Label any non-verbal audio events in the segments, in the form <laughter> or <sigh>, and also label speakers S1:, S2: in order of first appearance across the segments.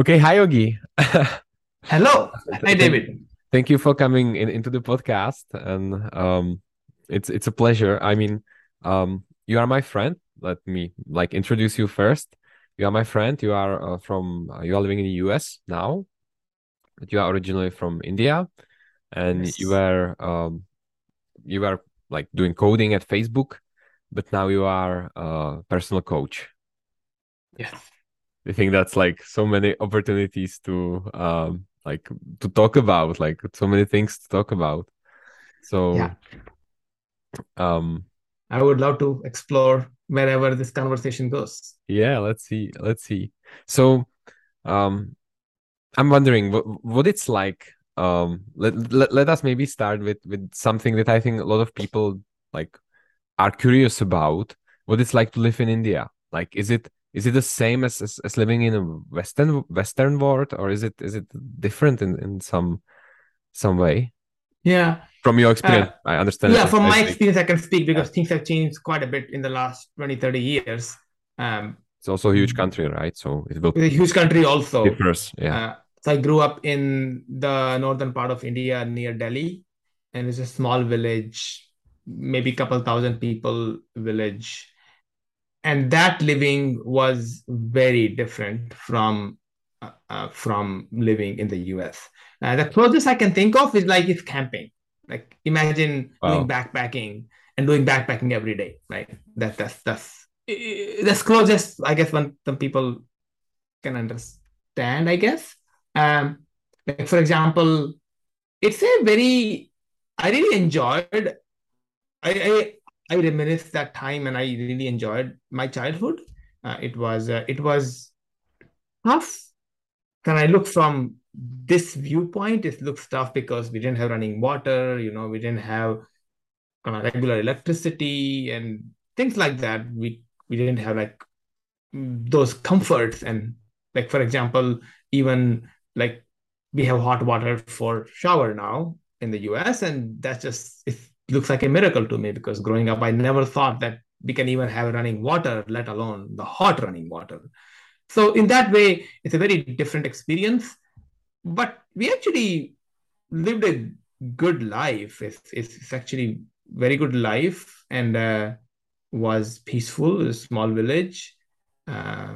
S1: Okay, hi Yogi. <laughs>
S2: Hello. Hi David.
S1: Thank you for coming in, into the podcast, and um, it's it's a pleasure. I mean, um, you are my friend. Let me like introduce you first. You are my friend. You are uh, from uh, you are living in the U.S. now, but you are originally from India, and
S2: Yes.
S1: you were um, you were like doing coding at Facebook, but now you are a personal coach.
S2: Yes.
S1: I think that's like so many opportunities to um like to talk about, like so many things to talk about. So
S2: Yeah.
S1: um
S2: I would love to explore wherever this conversation goes.
S1: yeah, let's see, let's see. So um I'm wondering what what it's like. Um let, let let us maybe start with with something that I think a lot of people like are curious about what it's like to live in India. Like is it is it the same as, as, as living in a western western world or is it is it different in, in some some way?
S2: Yeah.
S1: From your
S2: Uh,
S1: experience, I understand
S2: yeah, from my experience, I can speak because things have changed quite a bit in the last 20, 30 years. Um,
S1: It's also a huge country, right? So it will
S2: a huge country also.
S1: differs. Yeah.
S2: Uh, so I grew up in the northern part of India near Delhi, and it's a small village, maybe a couple thousand people village. And that living was very different from uh, uh, from living in the US. Uh, the closest I can think of is like it's camping. Like imagine
S1: Wow.
S2: doing backpacking and doing backpacking every day, right? That that's that's that's closest I guess when some people can understand, I guess. Um, like for example, it's a very I really enjoyed. I I, I reminisce that time, and I really enjoyed my childhood. Uh, it was uh, it was tough. Can I look from this viewpoint, it looks tough because we didn't have running water. You know, we didn't have kind of regular electricity and things like that. We we didn't have like those comforts and like for example even like we have hot water for shower now in the US and that's just it looks like a miracle to me because growing up I never thought that we can even have running water let alone the hot running water. So in that way it's a very different experience but we actually lived a good life. It's, it's, it's actually very good life and uh, was peaceful a small village uh,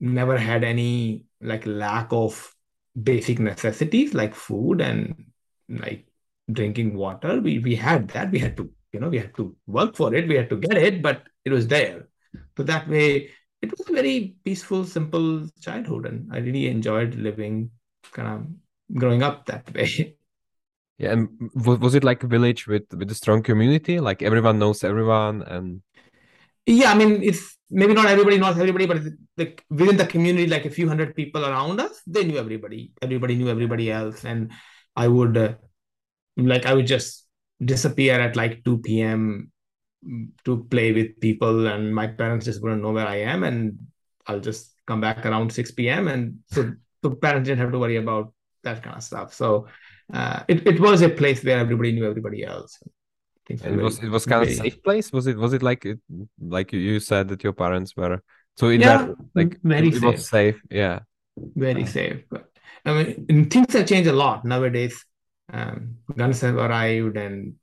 S2: never had any like lack of basic necessities like food and like drinking water. We we had that. We had to, you know, we had to work for it. We had to get it, but it was there. So that way, it was a very peaceful, simple childhood, and I really enjoyed living, kind of growing up that way. <laughs>
S1: Yeah. And was, was it like a village with with a strong community? Like everyone knows everyone and
S2: Yeah, I mean, it's maybe not everybody knows everybody, but like within the community, like a few hundred people around us, they knew everybody. Everybody knew everybody else, and I would uh, like I would just disappear at like 2 p.m. to play with people, and my parents just wouldn't know where I am, and I'll just come back around 6 p.m. and so the parents didn't have to worry about that kind of stuff. So uh, it it was a place where everybody knew everybody else.
S1: It was it was kind of safe place. Was it was it like it, like you- said that your parents were so in
S2: yeah
S1: were like
S2: very
S1: it, it was
S2: safe.
S1: safe. Yeah.
S2: very safe. But I mean, things have changed a lot nowadays. Um, guns have arrived, and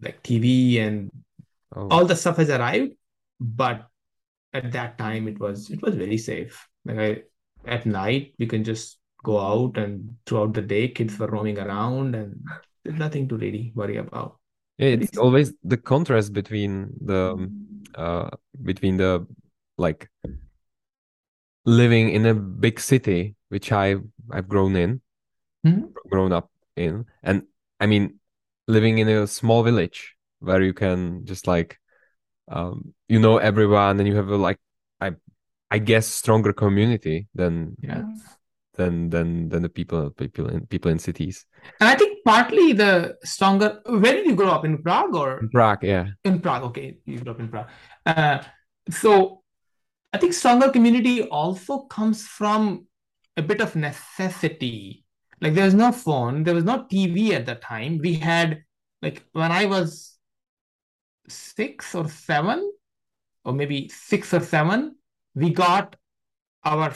S2: like TV and
S1: Oh.
S2: all the stuff has arrived. But at that time, it was it was very safe. Like I, at night, we can just go out, and throughout the day, kids were roaming around, and there's nothing to really worry about.
S1: Yeah,
S2: Very
S1: it's always the contrast between the uh between the like living in a big city, which I I've grown in,
S2: Mhm.
S1: grown up in, and I mean living in a small village where you can just like um you know everyone and you have a like I I guess stronger community than
S2: Yeah.
S1: than than than the people people in people in cities.
S2: And I think partly the stronger. Where did you grow up in Prague or
S1: In Prague, yeah.
S2: in Prague? Okay, you grew up in Prague. Uh, so I think stronger community also comes from a bit of necessity. Like there was no phone, there was no TV at the time. We had like when I was six or seven, or maybe six or seven, we got our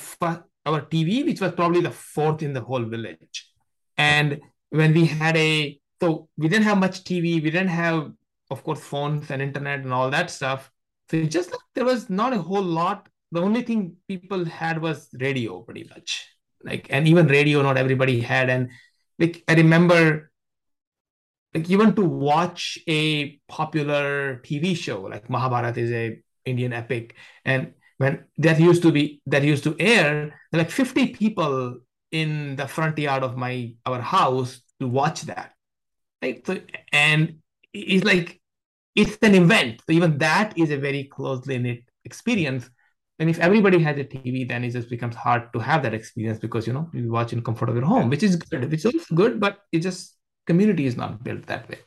S2: our TV, which was probably the fourth in the whole village. And when we had a, so we didn't have much TV, we didn't have, of course, phones and internet and all that stuff. So just there was not a whole lot. The only thing people had was radio, pretty much. Like, and even radio, not everybody had. And like, I remember like even to watch a popular TV show like Mahabharata is a Indian epic, and when that used to be that used to air, like 50 people in the front yard of my our house to watch that. Right. So and it's like it's an event. So even that is a very closely knit experience. And if everybody has a TV, then it just becomes hard to have that experience because you know you watch in comfort of your home, which is good, which is good, but it just community is not built that way.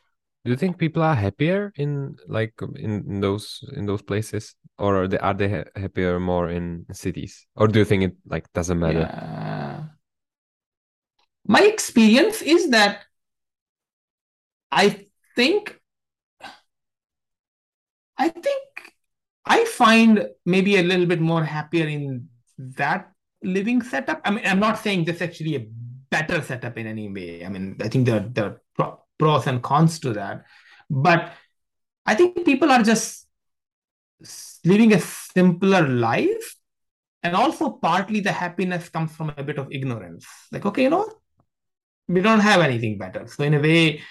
S1: Do you think people are happier in like in, in those in those places, or are they are they ha happier more in cities, or do you think it like doesn't matter?
S2: Yeah. My experience is that I think I think I find maybe a little bit more happier in that living setup. I mean, I'm not saying this actually a better setup in any way. I mean, I think there, there are pros and cons to that. But I think people are just living a simpler life. And also, partly the happiness comes from a bit of ignorance. Like, okay, you know, we don't have anything better. So, in a way,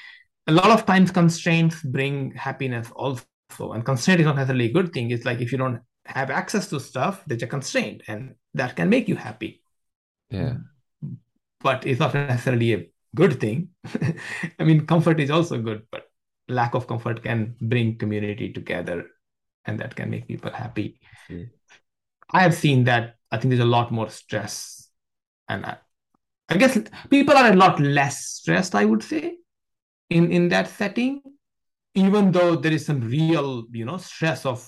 S2: a lot of times constraints bring happiness also. And constraint is not necessarily a good thing. It's like if you don't have access to stuff, there's a constraint, and that can make you happy.
S1: Yeah
S2: but it's not necessarily a good thing. <laughs> I mean, comfort is also good, but lack of comfort can bring community together and that can make people happy. Mm. I have seen that. I think there's a lot more stress. And I, I guess people are a lot less stressed, I would say, in, in that setting, even though there is some real, you know, stress of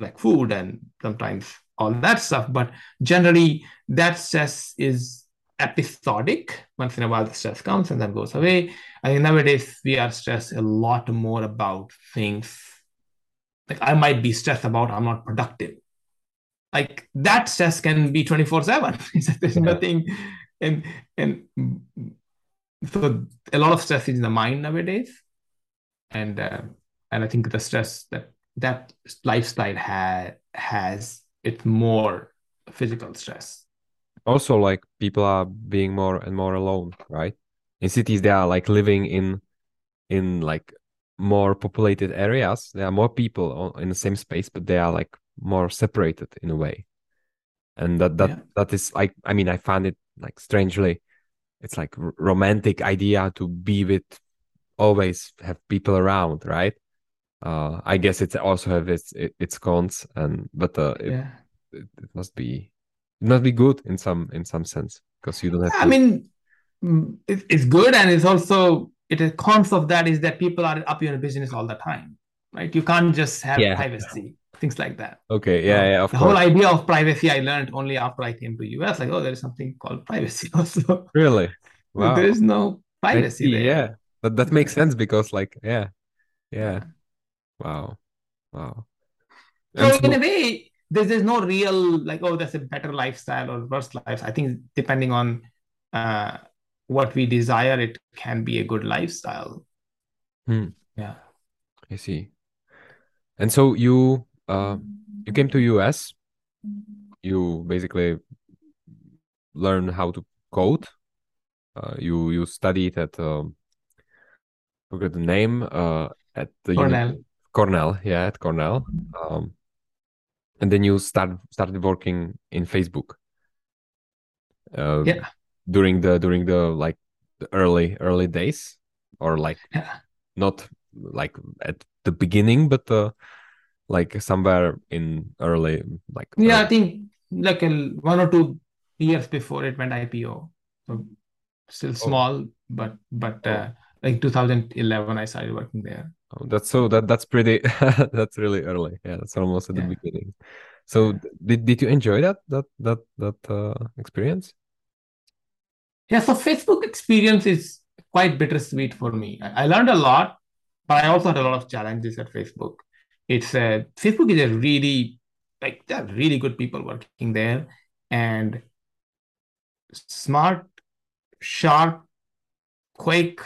S2: like food and sometimes all that stuff. But generally, that stress is episodic. Once in a while, the stress comes and then goes away. I think nowadays we are stressed a lot more about things. Like I might be stressed about I'm not productive. Like that stress can be 24 7. <laughs> There's yeah. nothing. And and so a lot of stress is in the mind nowadays. And uh, and I think the stress that that lifestyle ha- has it's more physical stress.
S1: Also like people are being more and more alone right? In cities they are like living in in like more populated areas. There are more people in the same space but they are like more separated in a way. And that that yeah. that is like i mean i find it like strangely it's like romantic idea to be with always have people around right uh i guess it also have its its cons and but uh it, yeah. it, it must be it must be good in some in some sense because you don't have.
S2: I to... mean, mm, it's good, and it's also it is cons of that is that people are up your business all the time, right? You can't just have yeah. privacy, things like that.
S1: Okay, yeah, yeah.
S2: the course. whole idea of privacy I learned only after I came to US. Like, oh, there is something called privacy <laughs> also.
S1: Really? Wow.
S2: there is no privacy there.
S1: Yeah, that that makes <laughs> sense because, like, yeah, yeah. Wow, wow.
S2: So, so in a way, there's, there's no real like oh that's a better lifestyle or worse life. I think depending on uh, what we desire it can be a good lifestyle.
S1: Hmm.
S2: yeah.
S1: I see. And so you uh, you came to us you basically learn how to code. Uh, you you studied at um, forget the name uh, at the
S2: cornell.
S1: Cornell yeah at cornell. Um, and then you start started working in facebook.
S2: Uh, yeah.
S1: during the during the like the early early days or like
S2: yeah.
S1: not like at the beginning but uh, like somewhere in early like
S2: yeah
S1: early...
S2: i think like a, one or two years before it went ipo so still oh. small oh. but but uh, like 2011 i started working there
S1: Oh, that's so that that's pretty <laughs> that's really early. Yeah, that's almost at yeah. the beginning. So did did you enjoy that that that that uh, experience?
S2: Yeah, so Facebook experience is quite bittersweet for me. I, I learned a lot, but I also had a lot of challenges at Facebook. It's a Facebook is a really like there are really good people working there, and smart, sharp, quick,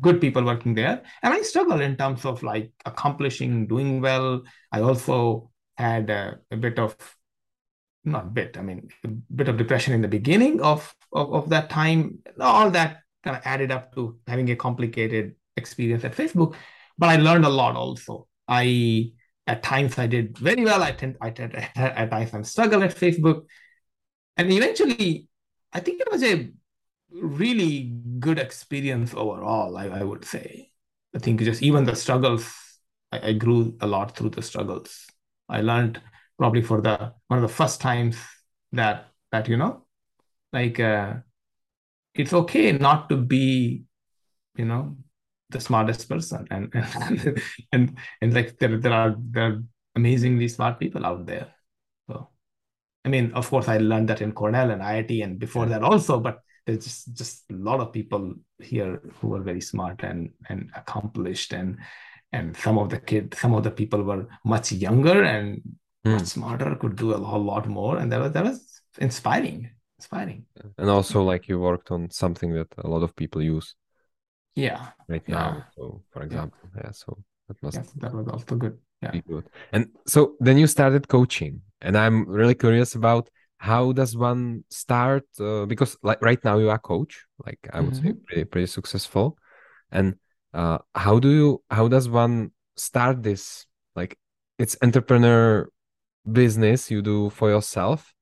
S2: good people working there. And I struggled in terms of like accomplishing, doing well. I also had a, a bit of not bit, I mean, a bit of depression in the beginning of, of, of that time. All that kind of added up to having a complicated experience at Facebook. But I learned a lot also. I at times I did very well. I tend I tend <laughs> at times I struggled at Facebook. And eventually, I think it was a really good experience overall, I, I would say. I think just even the struggles, I, I grew a lot through the struggles. I learned probably for the one of the first times that that you know like uh, it's okay not to be you know the smartest person and <laughs> and and, and like there, there are there are amazingly smart people out there so i mean of course i learned that in cornell and iit and before that also but there's just just a lot of people here who are very smart and and accomplished and and some of the kids some of the people were much younger and mm. much smarter, could do a whole lot more, and that was that was inspiring, inspiring.
S1: And also, like you worked on something that a lot of people use.
S2: Yeah.
S1: Right now, yeah. so for example, yeah. yeah so that must
S2: yes, that was also good. Yeah.
S1: Good. And so then you started coaching, and I'm really curious about how does one start uh, because like right now you are coach like i would mm-hmm. say pretty, pretty successful and uh, how do you how does one start this like it's entrepreneur business you do for yourself?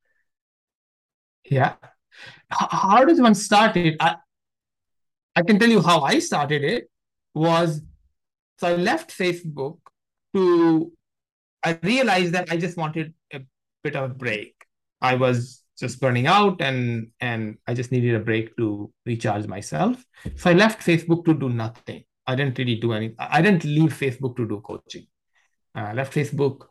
S2: Yeah. How does one start it? I, I can tell you how I started it was so I left Facebook to I realized that I just wanted a bit of a break. I was just burning out and and I just needed a break to recharge myself. So I left Facebook to do nothing. I didn't really do anything. I didn't leave Facebook to do coaching. I left Facebook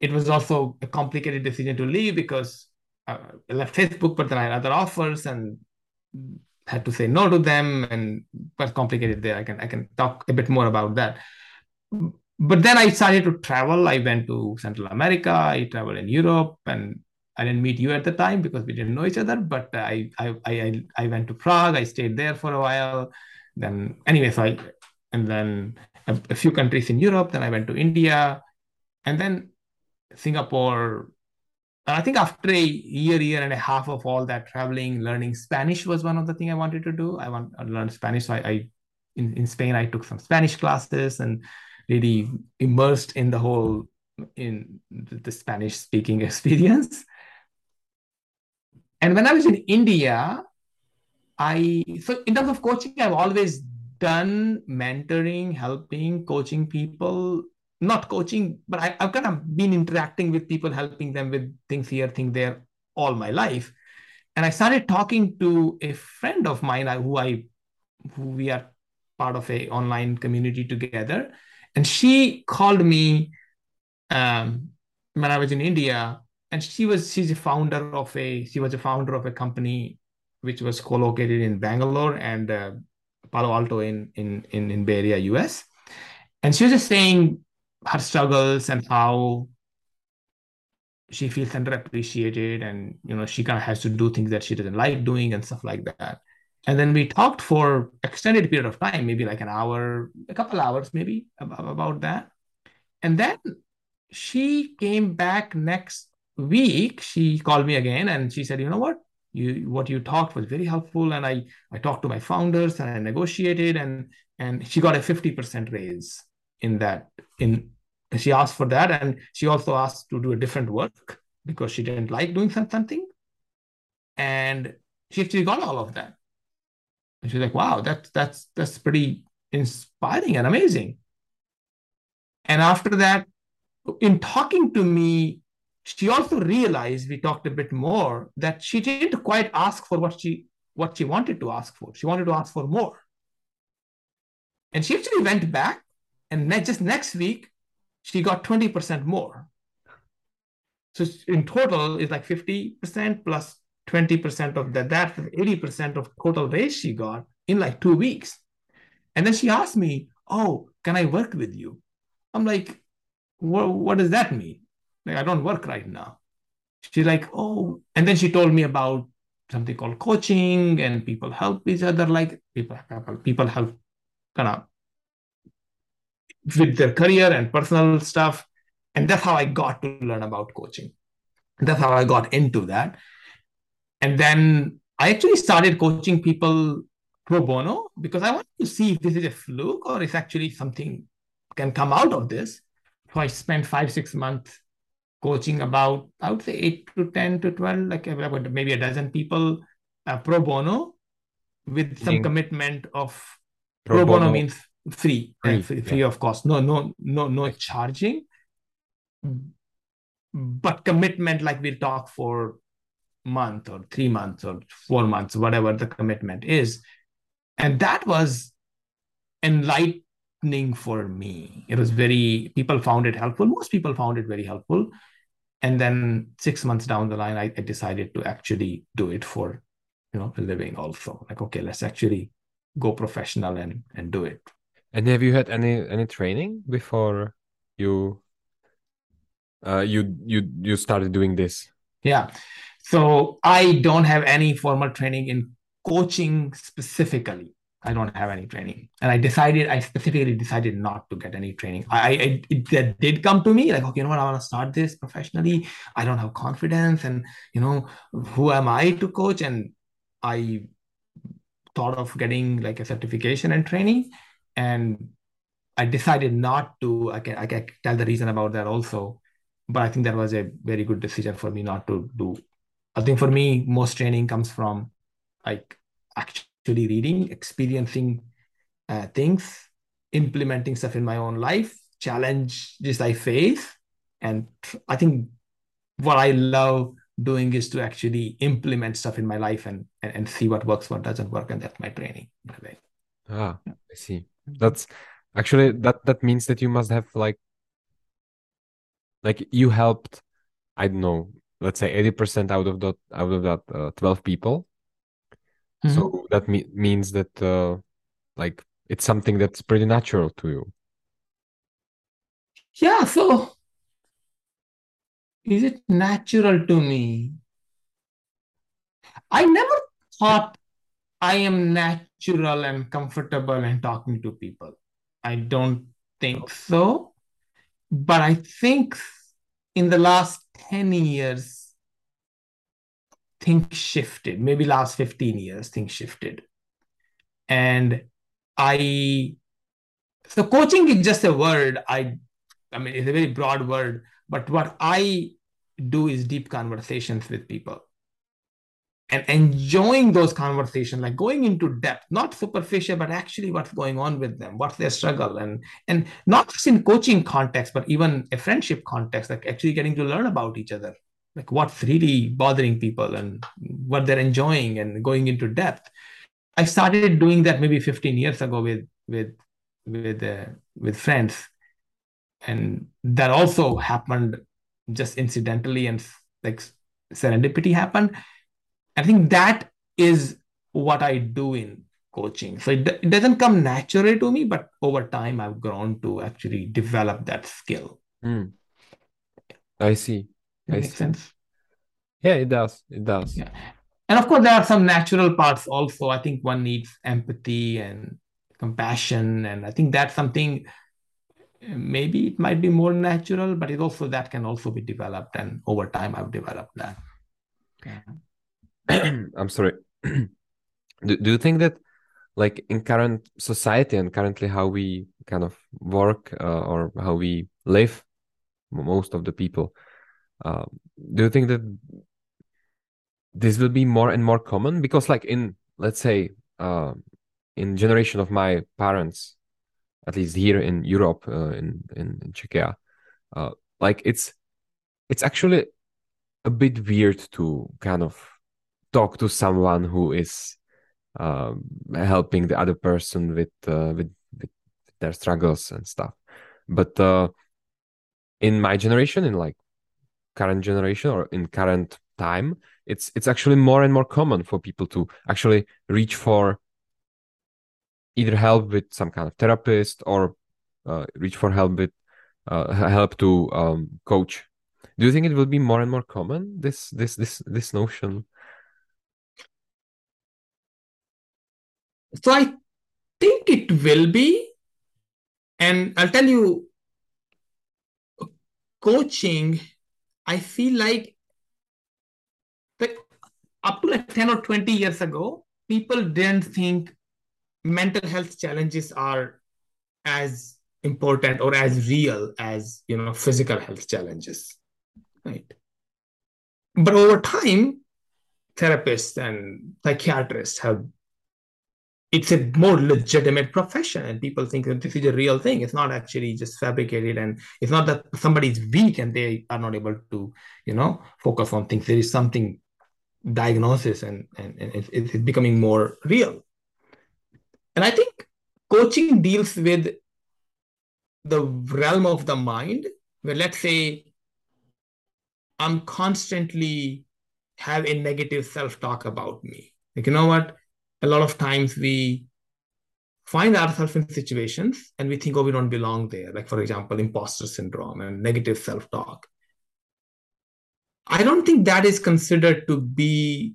S2: it was also a complicated decision to leave because uh, I left Facebook, but then I had other offers and had to say no to them, and was complicated there. I can I can talk a bit more about that. But then I started to travel. I went to Central America. I traveled in Europe, and I didn't meet you at the time because we didn't know each other. But I I I I went to Prague. I stayed there for a while. Then anyway, so I and then a, a few countries in Europe. Then I went to India, and then Singapore. And I think after a year, year and a half of all that traveling, learning Spanish was one of the things I wanted to do. I want to learn Spanish. So I, I in, in Spain, I took some Spanish classes and really immersed in the whole in the Spanish speaking <laughs> experience. And when I was in India, I so in terms of coaching, I've always done mentoring, helping, coaching people not coaching, but I, have kind of been interacting with people, helping them with things here, things there all my life. And I started talking to a friend of mine who I who we are part of a online community together. And she called me um, when I was in India. And she was she's a founder of a she was a founder of a company which was co-located in Bangalore and uh, Palo Alto in, in in in Bay Area, US. And she was just saying her struggles and how she feels underappreciated and you know she kind of has to do things that she doesn't like doing and stuff like that and then we talked for extended period of time maybe like an hour a couple hours maybe about, about that and then she came back next week she called me again and she said you know what? You what you talked was very helpful and i i talked to my founders and i negotiated and and she got a 50% raise in that in she asked for that and she also asked to do a different work because she didn't like doing something. And she actually got all of that. And she's like wow that's that's that's pretty inspiring and amazing. And after that in talking to me she also realized we talked a bit more that she didn't quite ask for what she what she wanted to ask for she wanted to ask for more and she actually went back and just next week she got 20% more. So in total, it's like 50% plus 20% of that. That's 80% of total raise she got in like two weeks. And then she asked me, Oh, can I work with you? I'm like, what, what does that mean? Like, I don't work right now. She's like, Oh, and then she told me about something called coaching, and people help each other. Like people, people help kind of with their career and personal stuff. And that's how I got to learn about coaching. That's how I got into that. And then I actually started coaching people pro bono because I wanted to see if this is a fluke or if actually something can come out of this. So I spent five, six months coaching about, I would say eight to 10 to 12, like about maybe a dozen people uh, pro bono with some commitment of pro, pro bono, bono, means free, free, free, free yeah. of cost. No, no, no, no charging, but commitment like we'll talk for month or three months or four months, whatever the commitment is. And that was enlightening for me. It was very, people found it helpful. Most people found it very helpful. And then six months down the line, I, I decided to actually do it for, you know, a living also. Like, okay, let's actually go professional and, and do it.
S1: And have you had any any training before you uh you you you started doing this?
S2: Yeah. So I don't have any formal training in coaching specifically. I don't have any training, and I decided I specifically decided not to get any training. I, I it, it did come to me like, okay, you know what? I want to start this professionally. I don't have confidence, and you know, who am I to coach? And I thought of getting like a certification and training, and I decided not to. I can I can tell the reason about that also, but I think that was a very good decision for me not to do I think for me, most training comes from like actually reading, experiencing uh, things, implementing stuff in my own life, challenges I face. And I think what I love doing is to actually implement stuff in my life and, and, and see what works, what doesn't work. And that's my training.
S1: Ah, I see. That's actually that that means that you must have like like you helped I don't know let's say 80% out of that out of that uh, 12 people mm-hmm. so that me- means that uh, like it's something that's pretty natural to you.
S2: Yeah so is it natural to me? I never thought i am natural and comfortable in talking to people. I don't think so. But i think in the last 10 years, things shifted. Maybe last 15 years, things shifted. And I, so coaching is just a word. I, I mean, it's a very broad word, but what I do is deep conversations with people and enjoying those conversations like going into depth not superficial but actually what's going on with them what's their struggle and and not just in coaching context but even a friendship context like actually getting to learn about each other like what's really bothering people and what they're enjoying and going into depth i started doing that maybe 15 years ago with with with uh, with friends and that also happened just incidentally and like serendipity happened I think that is what I do in coaching. So it, it doesn't come naturally to me, but over time I've grown to actually develop that skill.
S1: Mm. I see.
S2: Makes sense.
S1: Yeah, it does. It does.
S2: Yeah. And of course, there are some natural parts also. I think one needs empathy and compassion. And I think that's something maybe it might be more natural, but it also that can also be developed. And over time, I've developed that.
S1: Yeah. <coughs> I'm sorry. do, do you think that like in current society and currently how we kind of work uh, or how we live most of the people uh, do you think that this will be more and more common because like in let's say uh, in generation of my parents at least here in europe uh, in, in, in czechia uh, like it's it's actually a bit weird to kind of talk to someone who is um, helping the other person with, uh, with, with their struggles and stuff. But uh, in my generation, in like current generation or in current time, it's it's actually more and more common for people to actually reach for either help with some kind of therapist or uh, reach for help with uh, help to um, coach. Do you think it will be more and more common this this this this notion?
S2: so I think it will be. And I'll tell you, coaching, I feel like, like up to like 10 or 20 years ago, people didn't think mental health challenges are as important or as real as you know physical health challenges right? But over time therapists and psychiatrists have it's a more legitimate profession and people think that this is a real thing. It's not actually just fabricated and it's not that somebody's weak and they are not able to you know focus on things. There is something diagnosis and, and, and it's, it's becoming more real. And i think coaching deals with the realm of the mind where let's say i'm constantly have a negative self-talk about me. Like you know what a lot of times we find ourselves in situations and we think oh we don't belong there. Like for example imposter syndrome and negative self-talk. I don't think that is considered to be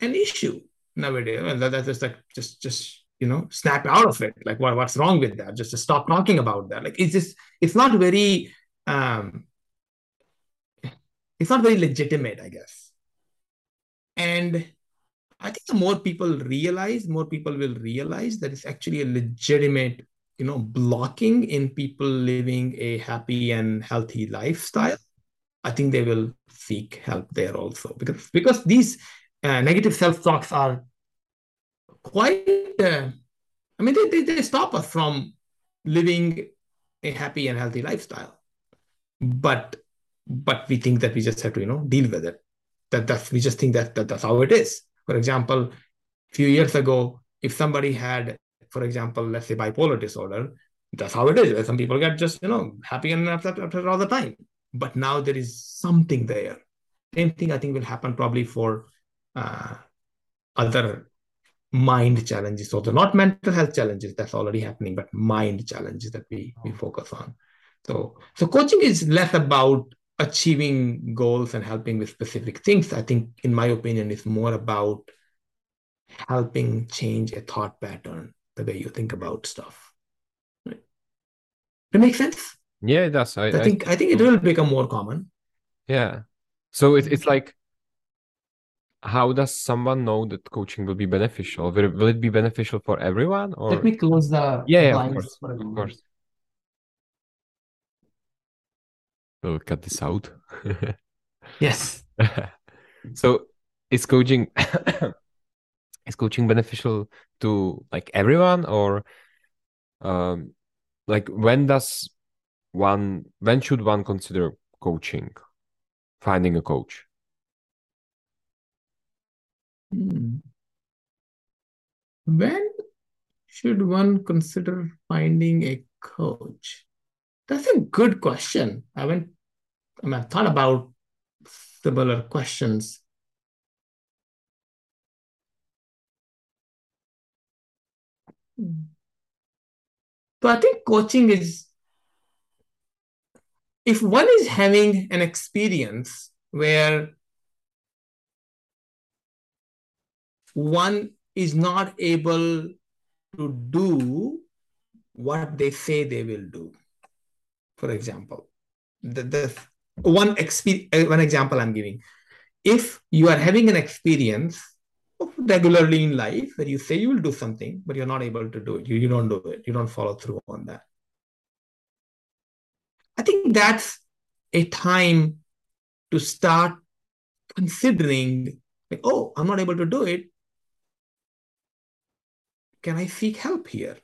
S2: an issue nowadays. And that's just like just just you know snap out of it. Like what, what's wrong with that? Just to stop talking about that. Like it's just it's not very um it's not very legitimate i guess. And i think the more people realize more people will realize that it's actually a legitimate you know blocking in people living a happy and healthy lifestyle. I think they will seek help there also because because these uh, negative self talks are quite uh, i mean they, they, they stop us from living a happy and healthy lifestyle. But but we think that we just have to you know deal with it. That that's we just think that, that that's how it is for example a few years ago if somebody had for example let's say bipolar disorder that's how it is some people get just you know happy and upset, upset all the time. But now there is something there. Same thing i think will happen probably for uh, other mind challenges so they're not mental health challenges that's already happening but mind challenges that we we focus on. So so coaching is less about achieving goals and helping with specific things i think in my opinion is more about helping change a thought pattern the way you think about stuff. Right. That makes sense?
S1: Yeah it does. I,
S2: I think I, I think it will become more common.
S1: Yeah. So it, it's mm-hmm. like how does someone know that coaching will be beneficial? Will, will it be beneficial for everyone? Or?
S2: Let me close the
S1: yeah, yeah of course, of course. We'll cut this out. <laughs>
S2: yes. <laughs>
S1: so is coaching <coughs> is coaching beneficial to like everyone or um like when does one when should one consider coaching finding a coach
S2: Hmm. When should one consider finding a coach? That's a good question. I haven't I mean, I've thought about similar questions. So I think coaching is if one is having an experience where one is not able to do what they say they will do. For example, the, the one exp- uh, one example I'm giving. If you are having an experience regularly in life where you say you will do something, but you're not able to do it, you, you don't do it, you don't follow through on that. I think that's a time to start considering, like, oh, I'm not able to do it can I seek help here?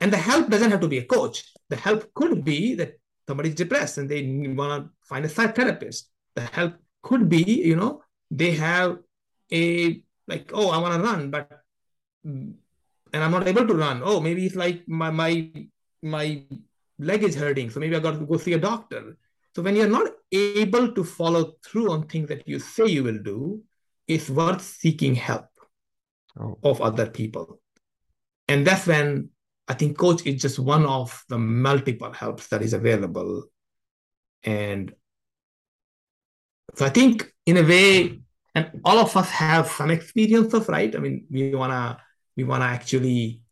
S2: And the help doesn't have to be a coach. The help could be that somebody's depressed and they want to find a therapist. The help could be, you know, they have a like, oh, I want to run, but mm, and I'm not able to run. Oh, maybe it's like my my my leg is hurting, so maybe I got to go see a doctor. So when you're not able to follow through on things that you say you will do, it's worth seeking help oh. of other people. And that's when I think coach is just one of the multiple helps that is available. And so I think in a way, and all of us have some experience of, right? I mean, we want to we want to actually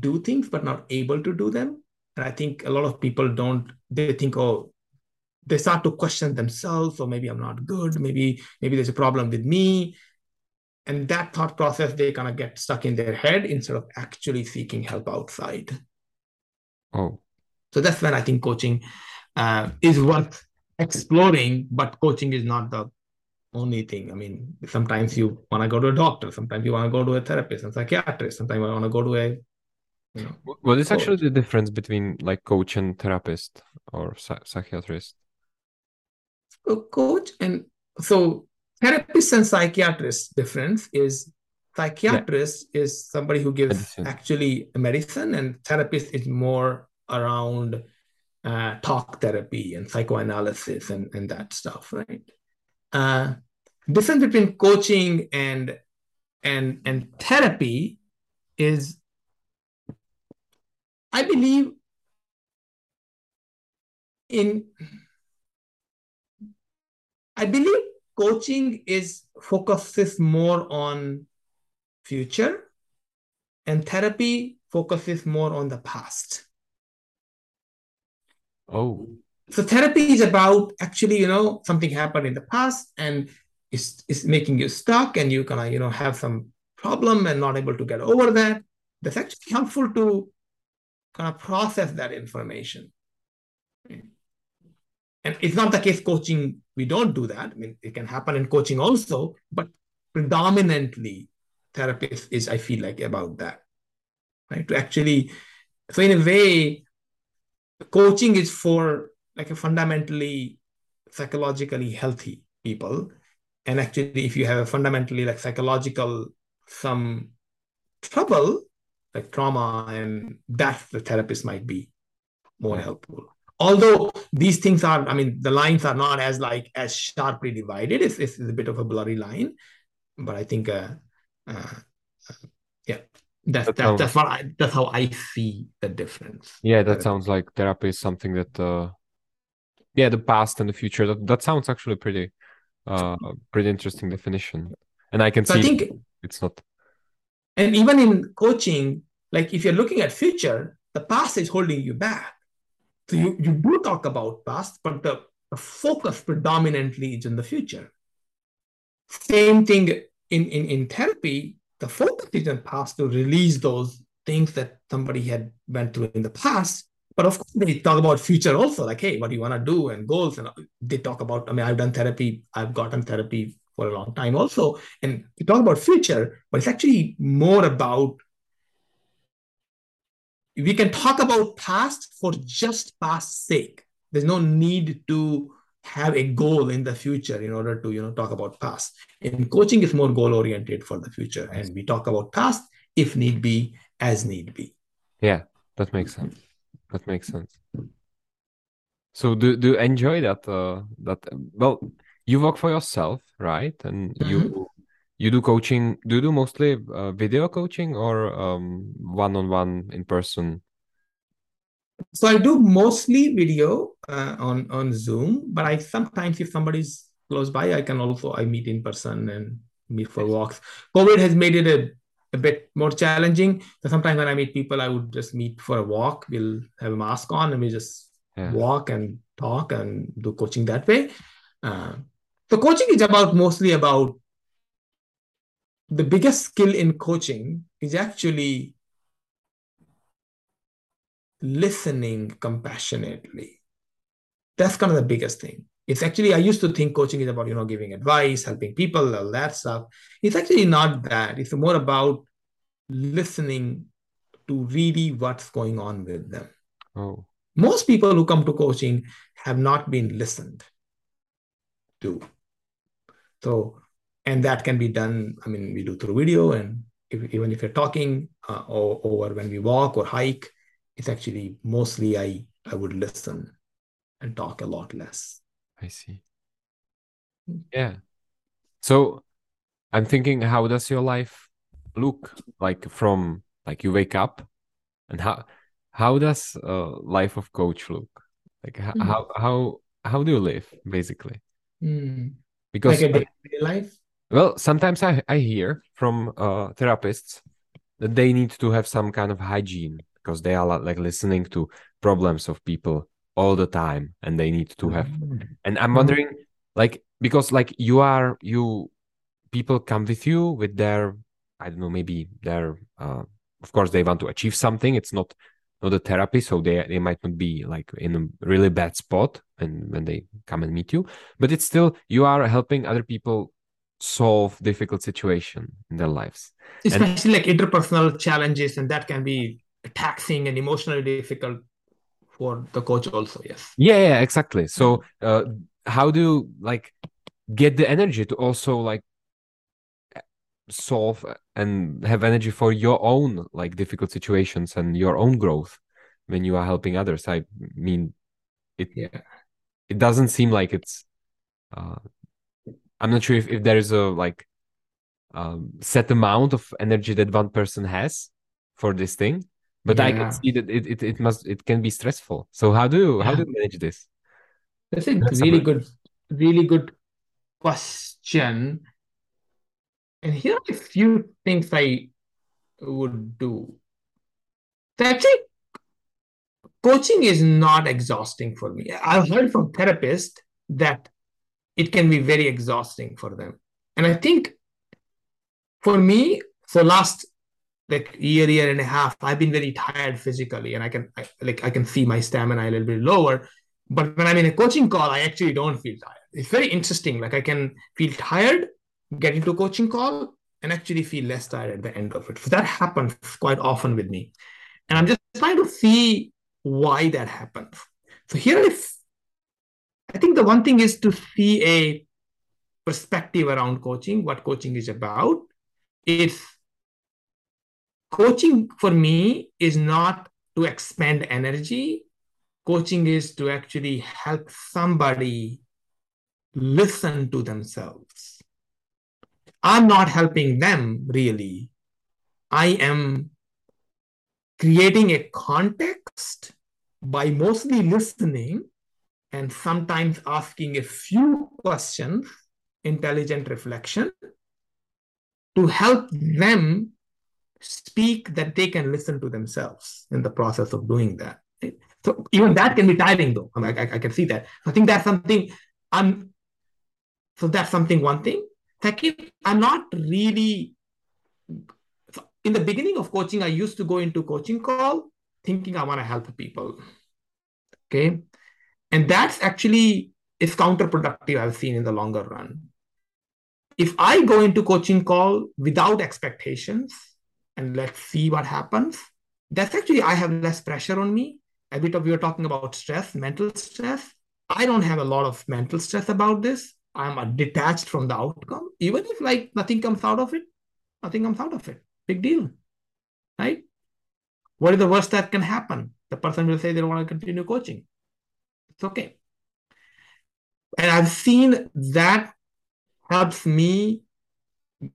S2: do things but not able to do them and i think a lot of people don't they think oh they start to question themselves or maybe i'm not good maybe maybe there's a problem with me and that thought process they kind of get stuck in their head instead of actually seeking help outside.
S1: Oh.
S2: So that's when i think coaching uh, is worth exploring but coaching is not the only thing. I mean sometimes you want to go to a doctor sometimes you want to go to a therapist and psychiatrist sometimes you want to go to a you know,
S1: what is actually the difference between like coach and therapist or psychiatrist?
S2: So coach and so therapist and psychiatrists difference is psychiatrist yeah. is somebody who gives medicine. actually medicine and therapist is more around uh, talk therapy and psychoanalysis and, and that stuff right uh, difference between coaching and and and therapy is i believe in i believe coaching is focuses more on future and therapy focuses more on the past.
S1: Oh.
S2: So therapy is about actually you know something happened in the past and it's, it's making you stuck and you kind of you know have some problem and not able to get over that. That's actually helpful to kind of process that information. And it's not the case coaching we don't do that. I mean it can happen in coaching also but predominantly therapist is i feel like about that right? To actually so in a way coaching is for like a fundamentally psychologically healthy people. And actually if you have a fundamentally like psychological some trouble like trauma and that the therapist might be more helpful although these things are i mean the lines are not as like as sharply divided it's, it's a bit of a blurry line but i think uh, uh, uh yeah that's that, that that's what I, that's how i see the difference.
S1: Yeah that sounds like therapy is something that uh yeah the past and the future that, that sounds actually pretty uh pretty interesting definition. And i can so see I think it's not.
S2: and even in coaching like if you're looking at future the past is holding you back so you, you do talk about past but the, the focus predominantly is in the future same thing in in, in therapy the focus is in past to release those things that somebody had went through in the past but of course, they talk about future also, like, hey, what do you want to do and goals. And they talk about, I mean, I've done therapy, I've gotten therapy for a long time also. And we talk about future, but it's actually more about we can talk about past for just past sake. There's no need to have a goal in the future in order to you know talk about past. In coaching, is more goal oriented for the future, and we talk about past if need be, as need be.
S1: Yeah, that makes sense that makes sense. So do do you enjoy that? Uh, that well, you work for yourself, right? And mm-hmm. you you do coaching. Do you do mostly uh, video coaching or um, one on one in person?
S2: So I do mostly video uh, on on Zoom, but I sometimes if somebody's close by, I can also I meet in person and meet for walks. COVID has made it a a bit more challenging. So sometimes when I meet people, I would just meet for a walk. We'll have a mask on and we just yeah. walk and talk and do coaching that way. Uh, so coaching is about mostly about the biggest skill in coaching is actually listening compassionately. That's kind of the biggest thing. It's actually, I used to think coaching is about, you know, giving advice, helping people, all that stuff. It's actually not that. It's more about listening to really what's going on with them.
S1: Oh.
S2: Most people who come to coaching have not been listened to. So, and that can be done. I mean, we do through video, and if, even if you're talking uh, or, or when we walk or hike, it's actually mostly I I would listen and talk a lot less.
S1: I see. Yeah. So I'm thinking, how does your life look like from like you wake up, and how how does uh, life of coach look? Like mm. how how how do you live basically?
S2: Mm.
S1: Because
S2: like a day life.
S1: Well, sometimes I, I hear from uh, therapists that they need to have some kind of hygiene because they are like listening to problems of people all the time and they need to have
S2: Mm.
S1: and i'm
S2: Mhm.
S1: wondering like because like you are you people come with you with their i don't know maybe their uh, of course they want to achieve something it's not not a therapy so they they might not be like in a really bad spot and when they come and meet you but it's still you are helping other people solve difficult situation in their lives and
S2: especially like interpersonal challenges, and that can be taxing and emotionally difficult for the coach also. Yes.
S1: yeah yeah exactly so uh, how do you like get the energy to also like solve and have energy for your own like difficult situations and your own growth when you are helping others i mean it
S2: Yeah.
S1: it doesn't seem like it's uh, i'm not sure if, if there is a like um, set amount of energy that one person has for this thing but i can see that it, it, it must it can be stressful so how do you how do you manage this
S2: That's a
S1: That's
S2: really good, really good question. And here are a few things I would do. Actually, coaching is not exhausting for me. I've heard from therapists that it can be very exhausting for them. And I think for me, for last like year, year and a half, I've been very tired physically, and I can I, like I can see my stamina a little bit lower. But when I'm in a coaching call, I actually don't feel tired. It's very interesting. Like I can feel tired, get into a coaching call, and actually feel less tired at the end of it. So that happens quite often with me. And I'm just trying to see why that happens. So here is, I think the one thing is to see a perspective around coaching, what coaching is about. It's coaching for me is not to expend energy. Coaching is to actually help somebody listen to themselves. I'm not helping them really. I am creating a context by mostly listening and sometimes asking a few questions, intelligent reflection, to help them speak that they can listen to themselves in the process of doing that. So even that can be tiring, though. I, mean, I, I can see that. I think that's something I'm. So that's something. One thing. Second, I'm not really. In the beginning of coaching, I used to go into coaching call thinking I want to help people. Okay, and that's actually is counterproductive. I've seen in the longer run. If I go into coaching call without expectations and let's see what happens, that's actually I have less pressure on me a bit of we were talking about stress, mental stress. I don't have a lot of mental stress about this. I'm detached from the outcome. Even if like nothing comes out of it, nothing comes out of it. Big deal. Right? What is the worst that can happen? The person will say they don't want to continue coaching. It's okay. And I've seen that helps me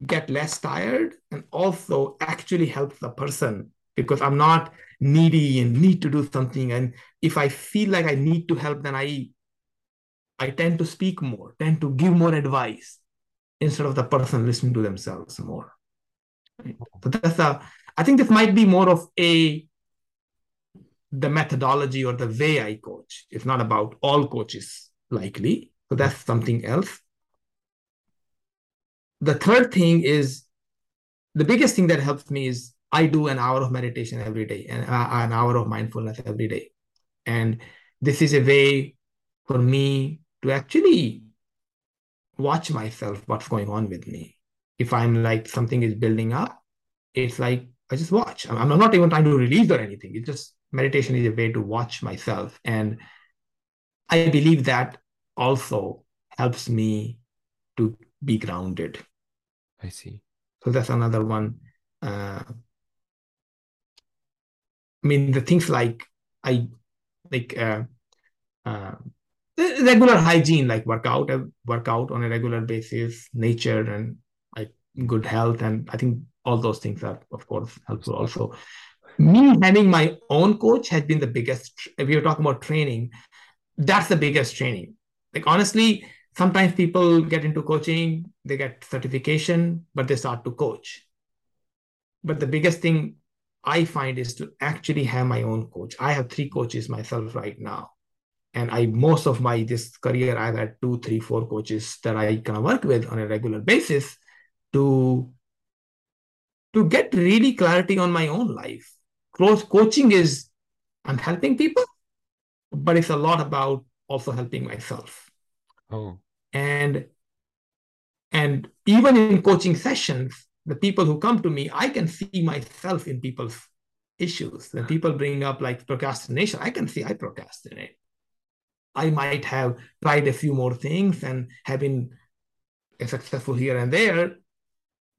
S2: get less tired and also actually helps the person because I'm not needy and need to do something. And if I feel like I need to help, then I I tend to speak more, tend to give more advice instead of the person listening to themselves more. So that's a I think this might be more of a the methodology or the way I coach. It's not about all coaches likely. So that's something else. The third thing is the biggest thing that helps me is I do an hour of meditation every day and uh, an hour of mindfulness every day. And this is a way for me to actually watch myself, what's going on with me. If I'm like something is building up, it's like I just watch. I'm, I'm not even trying to release or anything. It's just meditation is a way to watch myself. And I believe that also helps me to be grounded.
S1: I see.
S2: So that's another one. Uh, I mean, the things like I like uh, uh, regular hygiene, like workout, uh, workout on a regular basis, nature, and like good health, and I think all those things are, of course, helpful. Also, me having my own coach has been the biggest. If you're talking about training, that's the biggest training. Like honestly, sometimes people get into coaching, they get certification, but they start to coach. But the biggest thing I find is to actually have my own coach. I have three coaches myself right now. And I most of my this career, I've had two, three, four coaches that I kind of work with on a regular basis to to get really clarity on my own life. Close coaching is I'm helping people, but it's a lot about also helping myself.
S1: Oh.
S2: And and even in coaching sessions, the people who come to me, I can see myself in people's issues. When people bring up like procrastination, I can see I procrastinate. I might have tried a few more things and have been successful here and there,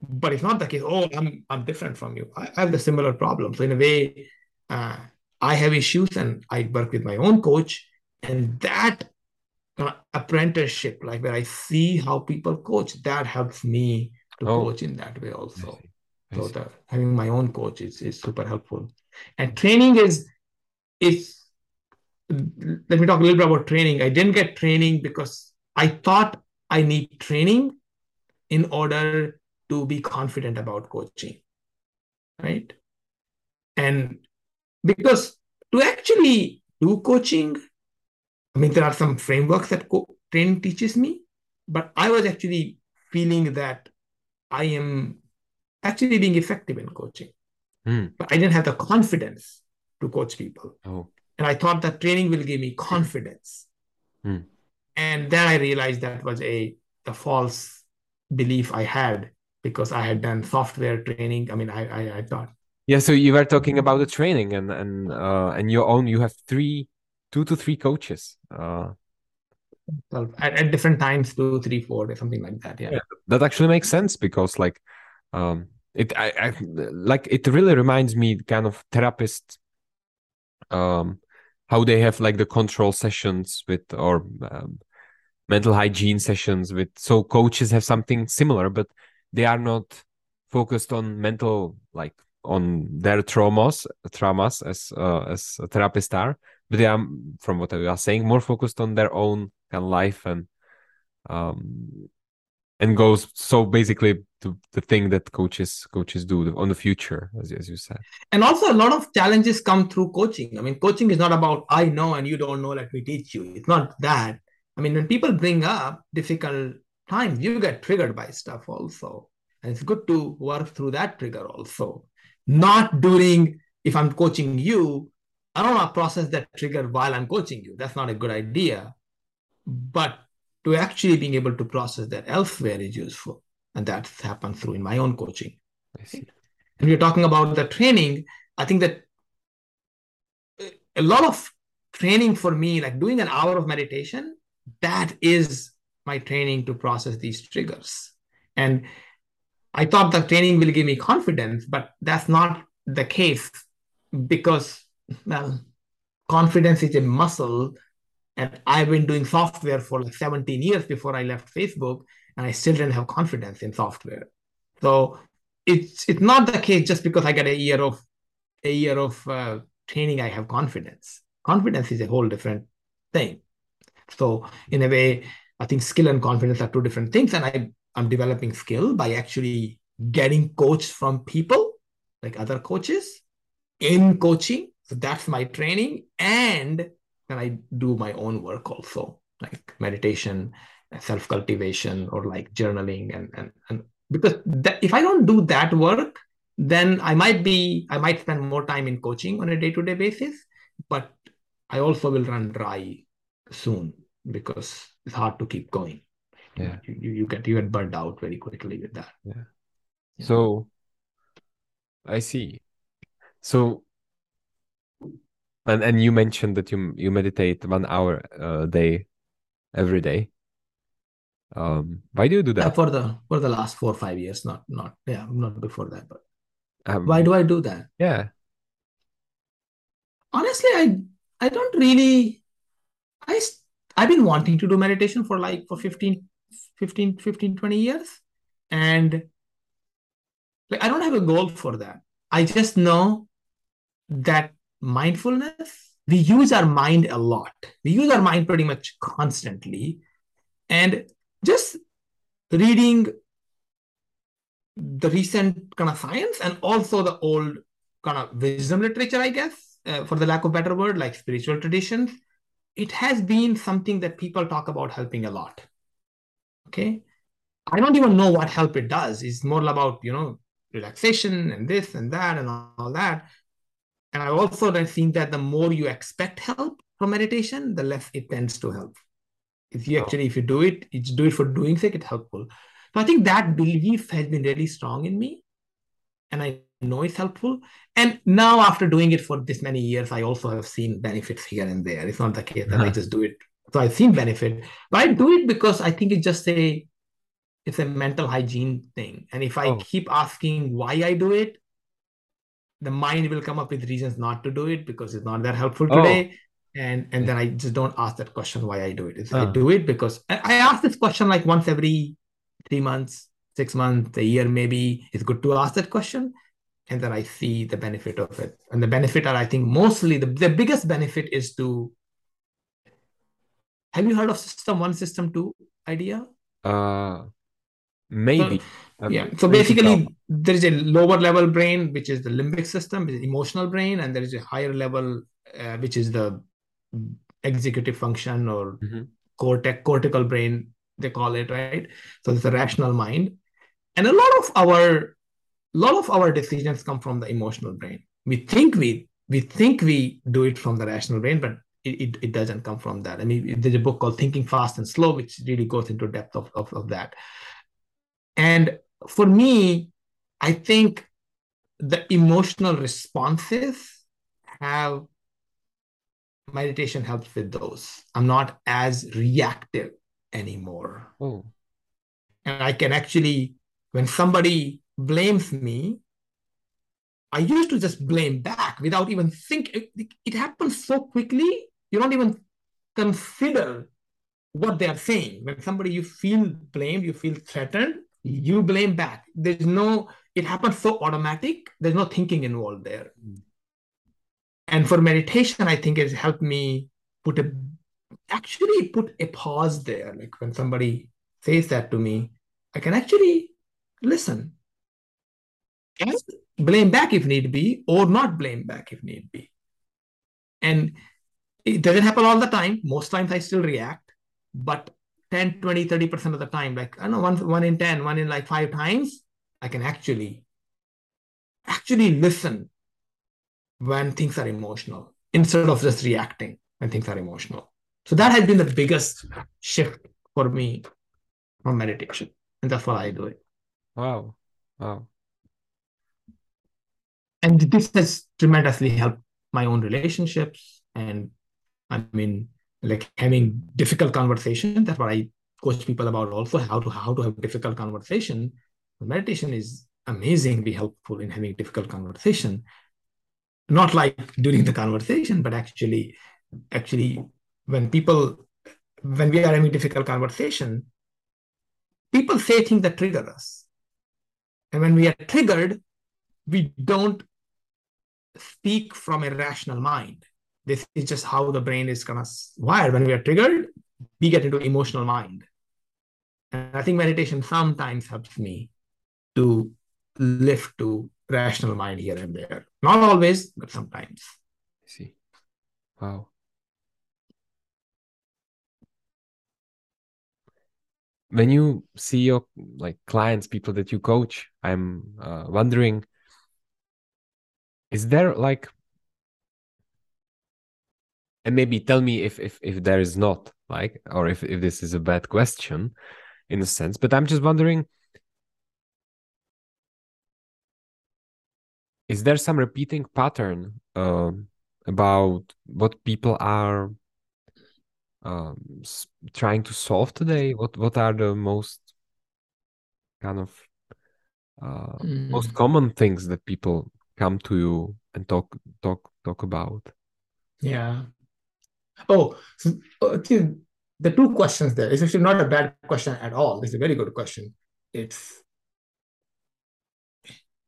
S2: but it's not the case. Oh, I'm I'm different from you. I, I have the similar problems So in a way, uh, I have issues, and I work with my own coach, and that uh, apprenticeship, like where I see how people coach, that helps me to oh. coach in that way also. I. I so the, having my own coach is, is super helpful. And training is is let me talk a little bit about training. I didn't get training because I thought I need training in order to be confident about coaching right and because to actually do coaching i mean there are some frameworks that co- training teaches me but i was actually feeling that i am actually being effective in coaching
S1: mm.
S2: but i didn't have the confidence to coach people
S1: oh.
S2: and i thought that training will give me confidence
S1: mm.
S2: and then i realized that was a the false belief i had because I had done software training. I mean, I I, I thought.
S1: Yeah, so you were talking about the training and and uh, and your own. You have three, two to three coaches. Uh,
S2: at, at different times, two, three, four, or something like that. Yeah. yeah,
S1: that actually makes sense because like, um, it I, I like it really reminds me kind of therapist, um, how they have like the control sessions with or um, mental hygiene sessions with so coaches have something similar, but they are not focused on mental like on their traumas traumas as uh, as a therapist are but they are from what i was saying more focused on their own kind of life and um and goes so basically to the thing that coaches coaches do on the future as, as you said.
S2: And also a lot of challenges come through coaching. I mean coaching is not about i know and you don't know let me teach you. It's not that. I mean when people bring up difficult times you get triggered by stuff also. And it's good to work through that trigger also. Not during, if I'm coaching you, I don't want to process that trigger while I'm coaching you. That's not a good idea. But to actually being able to process that elsewhere is useful. And that's happened through in my own coaching.
S1: I see.
S2: And we're talking about the training. I think that a lot of training for me, like doing an hour of meditation, that is my training to process these triggers. And I thought the training will give me confidence, but that's not the case because, well, confidence is a muscle. And I've been doing software for like 17 years before I left Facebook, and I still didn't have confidence in software. So it's it's not the case just because I get a year of a year of uh, training, I have confidence. Confidence is a whole different thing. So in a way, I think skill and confidence are two different things. And I, I'm developing skill by actually getting coached from people like other coaches in coaching. So that's my training. And then I do my own work also, like meditation, self cultivation, or like journaling. And, and, and because that, if I don't do that work, then I might be, I might spend more time in coaching on a day to day basis, but I also will run dry soon because it's hard to keep going.
S1: Yeah.
S2: You, you, you get you get burned out very quickly with that.
S1: Yeah. yeah. So I see. So and and you mentioned that you you meditate one hour a day every day. Um why do you do that?
S2: Yeah, for the for the last four or five years, not not yeah, not before that, but um, why do I do that?
S1: Yeah.
S2: Honestly, I I don't really I I've been wanting to do meditation for like for 15, 15, 15, 20 years. And like I don't have a goal for that. I just know that mindfulness, we use our mind a lot. We use our mind pretty much constantly. And just reading the recent kind of science and also the old kind of wisdom literature, I guess, uh, for the lack of better word, like spiritual traditions, it has been something that people talk about helping a lot. Okay. I don't even know what help it does. It's more about, you know, relaxation and this and that and all that. And I've also then seen that the more you expect help from meditation, the less it tends to help. If you oh. actually, if you do it, it's do it for doing sake, it's helpful. So I think that belief has been really strong in me. And I know it's helpful. And now after doing it for this many years, I also have seen benefits here and there. It's not the case that I uh-huh. just do it. So I've seen benefit. But I do it because I think it's just a it's a mental hygiene thing. And if I oh. keep asking why I do it, the mind will come up with reasons not to do it because it's not that helpful oh. today. And and then I just don't ask that question why I do it. It's, uh. I do it because I, I ask this question like once every three months, six months, a year, maybe. It's good to ask that question. And then I see the benefit of it. And the benefit are, I think, mostly the, the biggest benefit is to have you heard of system one, system two idea?
S1: Uh maybe.
S2: So, yeah. So basically there is a lower level brain, which is the limbic system, is emotional brain, and there is a higher level, uh, which is the executive function or mm-hmm. cortex cortical brain they call it right so it's a rational mind and a lot of our lot of our decisions come from the emotional brain we think we we think we do it from the rational brain but it, it, it doesn't come from that i mean there's a book called thinking fast and slow which really goes into depth of, of, of that and for me i think the emotional responses have meditation helps with those i'm not as reactive anymore.
S1: Oh.
S2: And I can actually, when somebody blames me, I used to just blame back without even think. It, happens so quickly, you don't even consider what they are saying. When somebody you feel blamed, you feel threatened, you blame back. There's no, it happens so automatic. There's no thinking involved there. And for meditation, I think it's helped me put a actually put a pause there. Like when somebody says that to me, I can actually listen blame back if need be, or not blame back if need be. And it doesn't happen all the time. Most times I still react, but 10, 20, 30% of the time, like I don't know one, one in 10, one in like five times, I can actually actually listen when things are emotional instead of just reacting when things are emotional. So that has been the biggest shift for me from meditation. And that's why I do it.
S1: Wow. Wow.
S2: And this has tremendously helped my own relationships. And I mean, like having difficult conversation. That's what I coach people about also, how to how to have difficult conversation. Meditation is amazingly helpful in having difficult conversation. Not like during the conversation, but actually actually when people when we are having difficult conversation people say things that trigger us and when we are triggered we don't speak from a rational mind. This is just how the brain is of wired. When we are triggered we get into emotional mind. And i think meditation sometimes helps me to lift to rational mind here and there. Not always but sometimes.
S1: I see. Wow. When you see your like clients people that you coach i'm uh, wondering is there like and maybe tell me if if if there is not like or if if this is a bad question in a sense but i'm just wondering is there some repeating pattern uh, about what people are um, trying to solve today? What what are the most kind of uh, mm. most common things that people come to you and talk talk talk about?
S2: Yeah. Oh, so, uh, the two questions there is actually not a bad question at all. It's a very good question. It's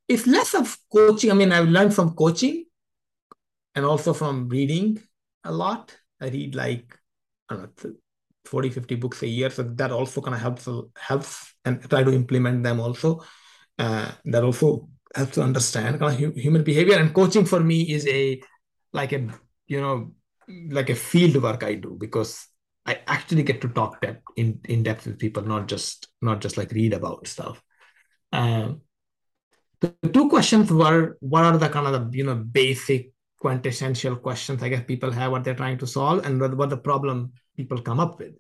S2: it's less of coaching. I mean, I've learned from coaching and also from reading a lot. I read like i don't know, 40 50 books a year so that also kind of helps helps and try to implement them also uh, that also helps to understand kind of human behavior. And coaching for me is a like a you know like a field work i do because i actually get to talk depth in in depth with people not just not just like read about stuff. Um, the two questions were what are the kind of the you know basic quintessential questions i guess people have what they're trying to solve and what, what the problem people come up with.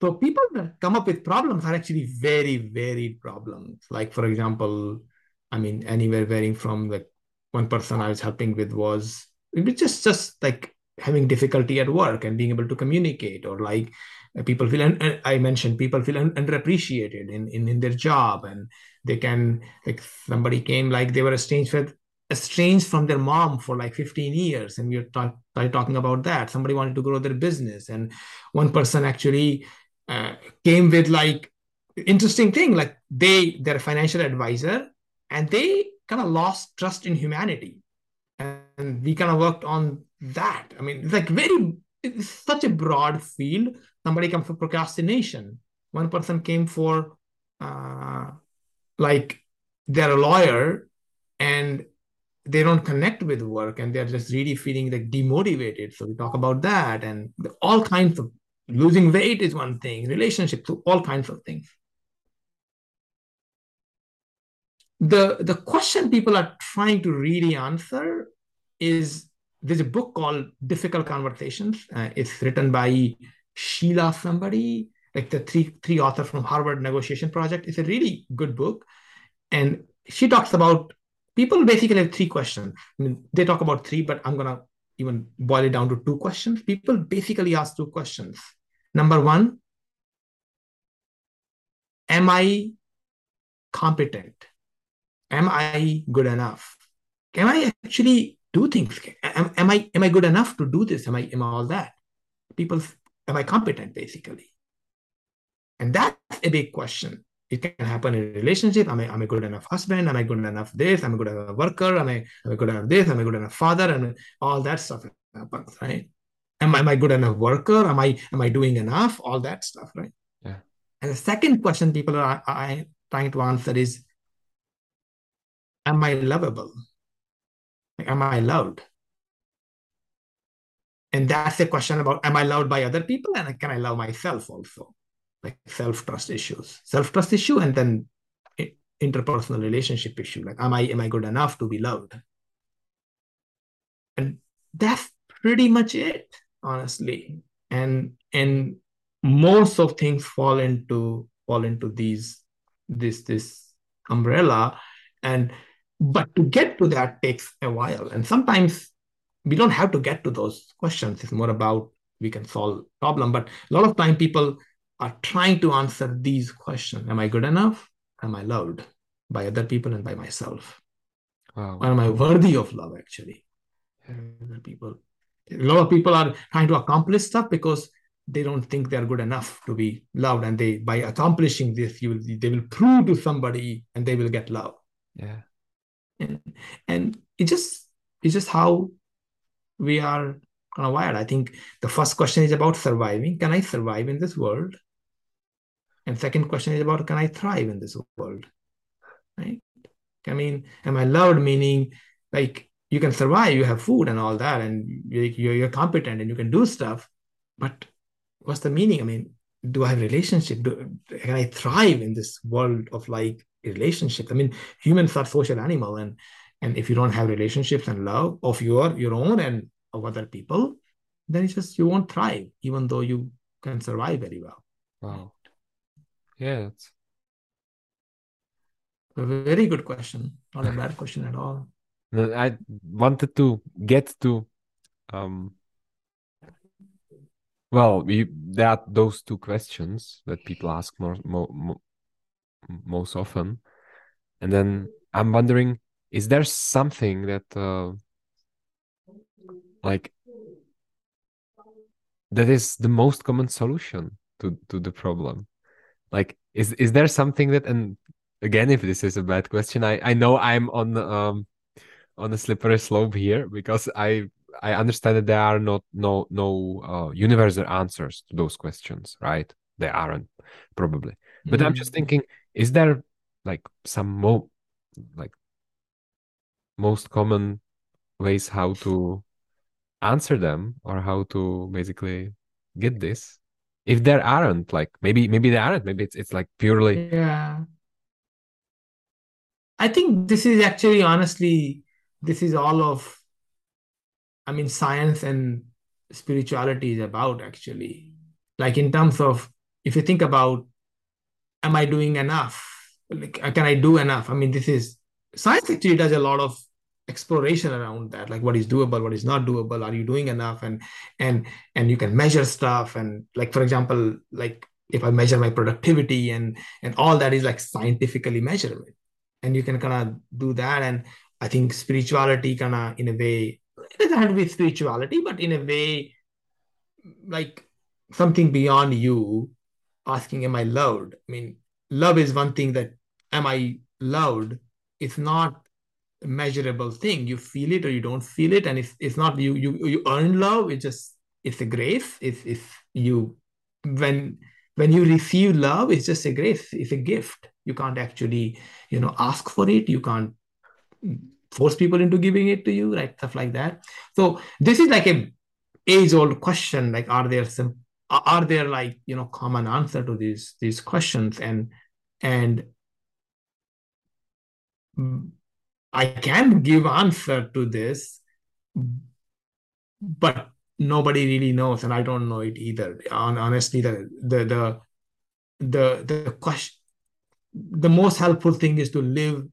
S2: So people that come up with problems are actually very varied problems. Like for example i mean anywhere varying from like one person i was helping with was it was just just like having difficulty at work and being able to communicate or like uh, people feel and i mentioned people feel underappreciated in, in in their job and they can like somebody came like they were estranged with estranged from their mom for like 15 years and we are talk, talking about that. Somebody wanted to grow their business and one person actually uh, came with like interesting thing like they their financial advisor and they kind of lost trust in humanity. And we kind of worked on that. I mean it's like very it's such a broad field. Somebody comes for procrastination. One person came for uh, like they're a lawyer and they don't connect with work and they're just really feeling like demotivated. So we talk about that. And all kinds of losing weight is one thing relationships all kinds of things the the question people are trying to really answer is there's a book called difficult conversations. Uh, it's written by sheila somebody like the three three authors from harvard negotiation project. It's a really good book. And she talks about people basically have three questions. I mean they talk about three but i'm gonna even boil it down to two questions. People basically ask two questions. Number one am i competent am I good enough? Can I actually do things? Am, am I am I good enough to do this? Am I am I all that? People, am I competent basically? And that's a big question. It can happen in a relationship. Am I, am I good enough husband? Am I good enough this? Am I good enough worker? Am I, am I good enough this? Am I good enough father? And all that stuff happens, right? Am I, am I good enough worker? Am I am I doing enough? All that stuff, right?
S1: Yeah.
S2: And the second question people are, are trying to answer is am I lovable? am I loved? And that's the question about am I loved by other people and can I love myself also? Like self-trust issues, self-trust issue, and then interpersonal relationship issue. Like, am I am I good enough to be loved? And that's pretty much it, honestly. And and most of things fall into fall into these this this umbrella. And but to get to that takes a while. And sometimes we don't have to get to those questions. It's more about we can solve problem. But a lot of time people are trying to answer these questions. Am I good enough? Am I loved by other people and by myself? Wow. Or am I worthy of love actually? Other people. A lot of people are trying to accomplish stuff because they don't think they're good enough to be loved. And they by accomplishing this, you will they will prove to somebody and they will get love.
S1: Yeah
S2: and and it just it's just how we are kind of wired. I think the first question is about surviving. Can i survive in this world? And second question is about can i thrive in this world right? I mean am i loved? Meaning like you can survive you have food and all that and you're, you're competent and you can do stuff but what's the meaning? I mean do i have relationship? Do, can i thrive in this world of like relationships. I mean, humans are social animal, and and if you don't have relationships and love of your your own and of other people, then it's just you won't thrive, even though you can survive very well.
S1: Wow. Yeah, it's
S2: a very good question. Not a bad question at all. <laughs>
S1: I wanted to get to um well, we, are those two questions that people ask more, more, more most often. And then I'm wondering, is there something that uh, like that is the most common solution to to the problem? Like, is is there something that and again, if this is a bad question, I I know I'm on um on a slippery slope here because I I understand that there are not no no uh, universal answers to those questions, right? There aren't probably, but I'm just thinking, is there like some mo like most common ways how to answer them or how to basically get this? If there aren't, like maybe maybe there aren't, maybe it's it's like purely
S2: Yeah. I think this is actually honestly, this is all of, I mean, science and spirituality is about actually. Like in terms of if you think about, am I doing enough? Like, uh, can I do enough? I mean, this is science actually does a lot of exploration around that, like what is doable, what is not doable, are you doing enough? And and and you can measure stuff. And like for example, like if I measure my productivity and and all that is like scientifically measurable and you can kind of do that. And I think spirituality kind of in a way, it doesn't have to be spirituality, but in a way, like something beyond you asking, Am I loved? I mean, love is one thing that am I loved? It's not a measurable thing. You feel it or you don't feel it. And it's it's not you you you earn love, it's just it's a grace. It's if you when when you receive love, it's just a grace, it's a gift. You can't actually, you know, ask for it. You can't force people into giving it to you, right? Stuff like that. So this is like a age-old question. Like, are there some are there like you know common answer to these these questions? And and I can give answer to this, but nobody really knows, and I don't know it either. Honestly, the the the the the question the most helpful thing is to live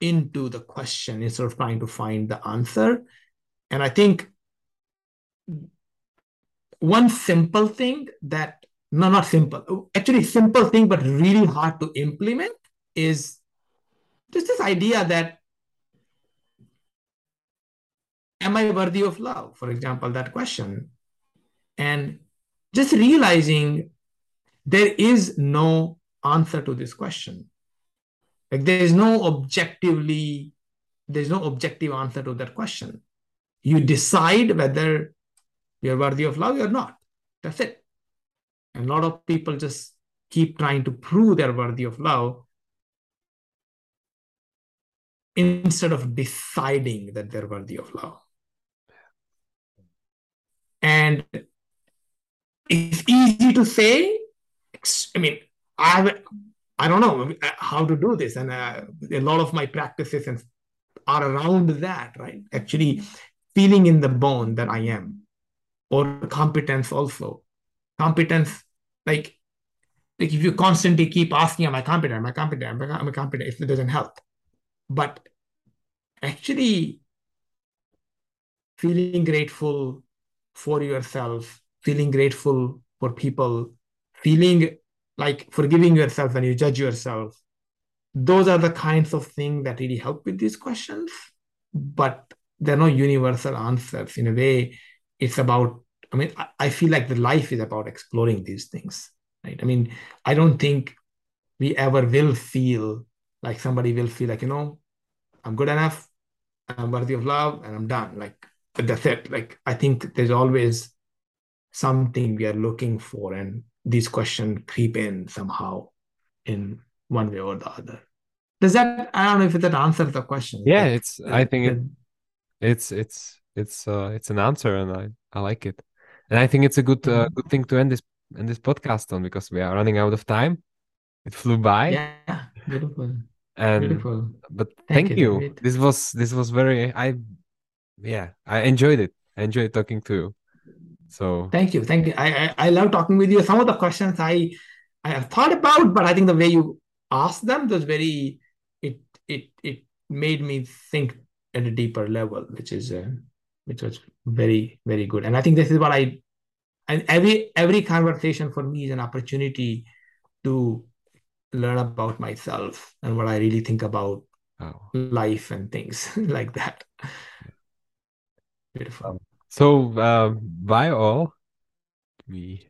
S2: into the question instead of trying to find the answer. And I think one simple thing that no, not simple, actually simple thing, but really hard to implement is just this idea that am I worthy of love? For example, that question. And just realizing there is no answer to this question. Like there is no objectively, there's no objective answer to that question. You decide whether you're worthy of love you're not. That's it. And a lot of people just keep trying to prove they're worthy of love instead of deciding that they're worthy of love. And it's easy to say. I mean, I I don't know how to do this, and uh, a lot of my practices and are around that, right? Actually, feeling in the bone that I am, or competence also. Competence, like, like if you constantly keep asking, "Am I competent? Am I competent? Am I competent?" It doesn't help. But actually, feeling grateful for yourself, feeling grateful for people, feeling like forgiving yourself when you judge yourself. Those are the kinds of things that really help with these questions. But they're no universal answers. In a way, it's about, I mean, I feel like the life is about exploring these things, right? I mean, I don't think we ever will feel like somebody will feel like, you know, I'm good enough, I'm worthy of love, and I'm done. Like, that's it. Like, I think there's always something we are looking for, and these questions creep in somehow in one way or the other. Does that I don't know if that answers the question.
S1: Yeah, it's I think it, it's it's it's uh it's an answer and I I like it. And I think it's a good uh, good thing to end this end this podcast on because we are running out of time. It flew by.
S2: Yeah, beautiful.
S1: And
S2: beautiful.
S1: but thank, thank you. you. This was this was very I yeah, I enjoyed it. I enjoyed talking to you. So
S2: thank you, thank you. I, I I love talking with you. Some of the questions I I have thought about, but I think the way you asked them was very it it it made me think at a deeper level, which is uh, which was very very good. And I think this is what I and every every conversation for me is an opportunity to learn about myself and what I really think about
S1: oh.
S2: life and things <laughs> like that. Beautiful.
S1: So uh, bye all. We